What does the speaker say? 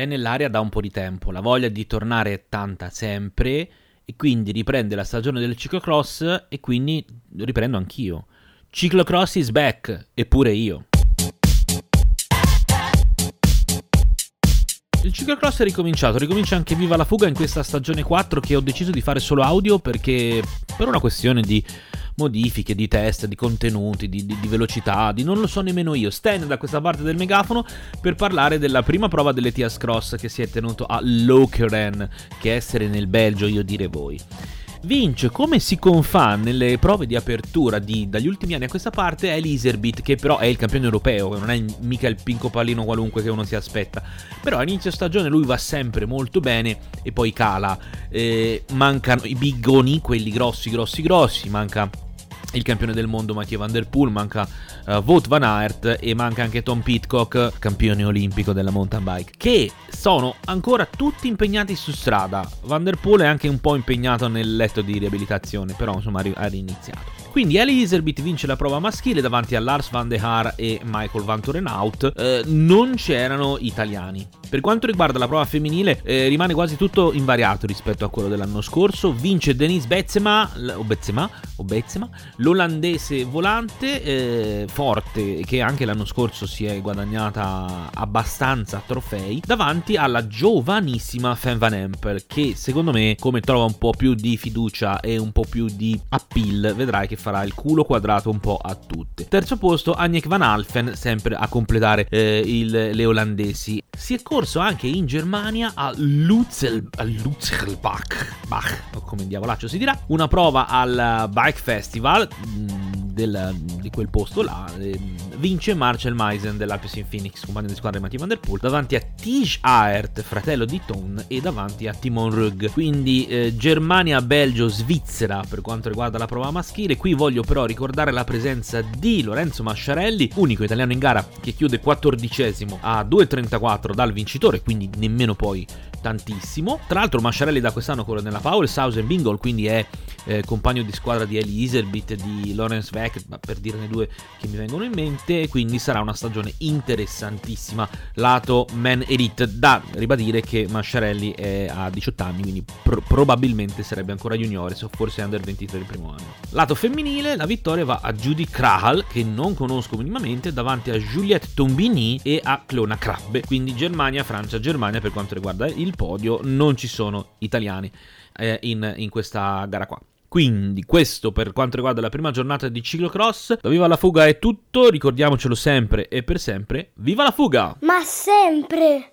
è nell'aria da un po' di tempo, la voglia di tornare è tanta sempre e quindi riprende la stagione del ciclocross e quindi riprendo anch'io. Ciclocross is back, eppure io. Il ciclocross è ricominciato, ricomincia anche Viva la Fuga in questa stagione 4 che ho deciso di fare solo audio perché per una questione di modifiche, di test, di contenuti, di, di, di, velocità, di non lo so nemmeno io. Stand da questa parte del megafono per parlare della prima prova dell'ETIAS Cross che si è tenuto a Lokeren, che essere nel Belgio, io dire voi vince come si confà nelle prove di apertura di, dagli ultimi anni a questa parte è l'Iserbit che però è il campione europeo, non è mica il pinco pallino qualunque che uno si aspetta. Però a inizio stagione lui va sempre molto bene e poi cala. Eh, mancano i biggoni, quelli grossi, grossi, grossi, manca il campione del mondo Mathieu Van Der Poel, manca uh, Wout Van Aert e manca anche Tom Pitcock, campione olimpico della mountain bike, che sono ancora tutti impegnati su strada. Van Der Poel è anche un po' impegnato nel letto di riabilitazione, però insomma ha riniziato. Quindi Eli Iserbit vince la prova maschile davanti a Lars van de Haar e Michael Van Torenhout. Eh, non c'erano italiani. Per quanto riguarda la prova femminile, eh, rimane quasi tutto invariato rispetto a quello dell'anno scorso. Vince Denise Betsema, o Betsema, o Betsema l'olandese volante, eh, forte, che anche l'anno scorso si è guadagnata abbastanza trofei, davanti alla giovanissima Fan Van Empel, che secondo me, come trova un po' più di fiducia e un po' più di appeal, vedrai che farà il culo quadrato un po' a tutte. Terzo posto, Agnek Van Alfen, sempre a completare eh, il, le olandesi. Si è corso anche in Germania a, Lutzel, a Lutzelbach, Bach, come diavolaccio si dirà, una prova al Bike Festival. Mm, del, di quel posto là, eh, vince Marcel Meisen dell'Alpes Phoenix, compagno di squadra di Mathieu Van Der Poel, davanti a Tige Aert, fratello di Ton, e davanti a Timon Rugg. Quindi eh, Germania, Belgio, Svizzera per quanto riguarda la prova maschile. Qui voglio però ricordare la presenza di Lorenzo Masciarelli, unico italiano in gara che chiude 14 a 2.34 dal vincitore, quindi nemmeno poi tantissimo. Tra l'altro Masciarelli da quest'anno corre nella Paulshausen Bingle, quindi è eh, compagno di squadra di Eli Iserbit di Lorenz Beck, per dirne due che mi vengono in mente, quindi sarà una stagione interessantissima lato Man Elite. Da ribadire che Masciarelli ha 18 anni, quindi pr- probabilmente sarebbe ancora juniore, o forse under 23 il primo anno. Lato femminile, la vittoria va a Judy Krahal, che non conosco minimamente, davanti a Juliette Tombini e a Clona Krabbe, quindi Germania, Francia, Germania per quanto riguarda il podio, non ci sono italiani eh, in, in questa gara qua. Quindi questo per quanto riguarda la prima giornata di ciclocross. Da Viva la Fuga è tutto, ricordiamocelo sempre e per sempre. Viva la Fuga! Ma sempre!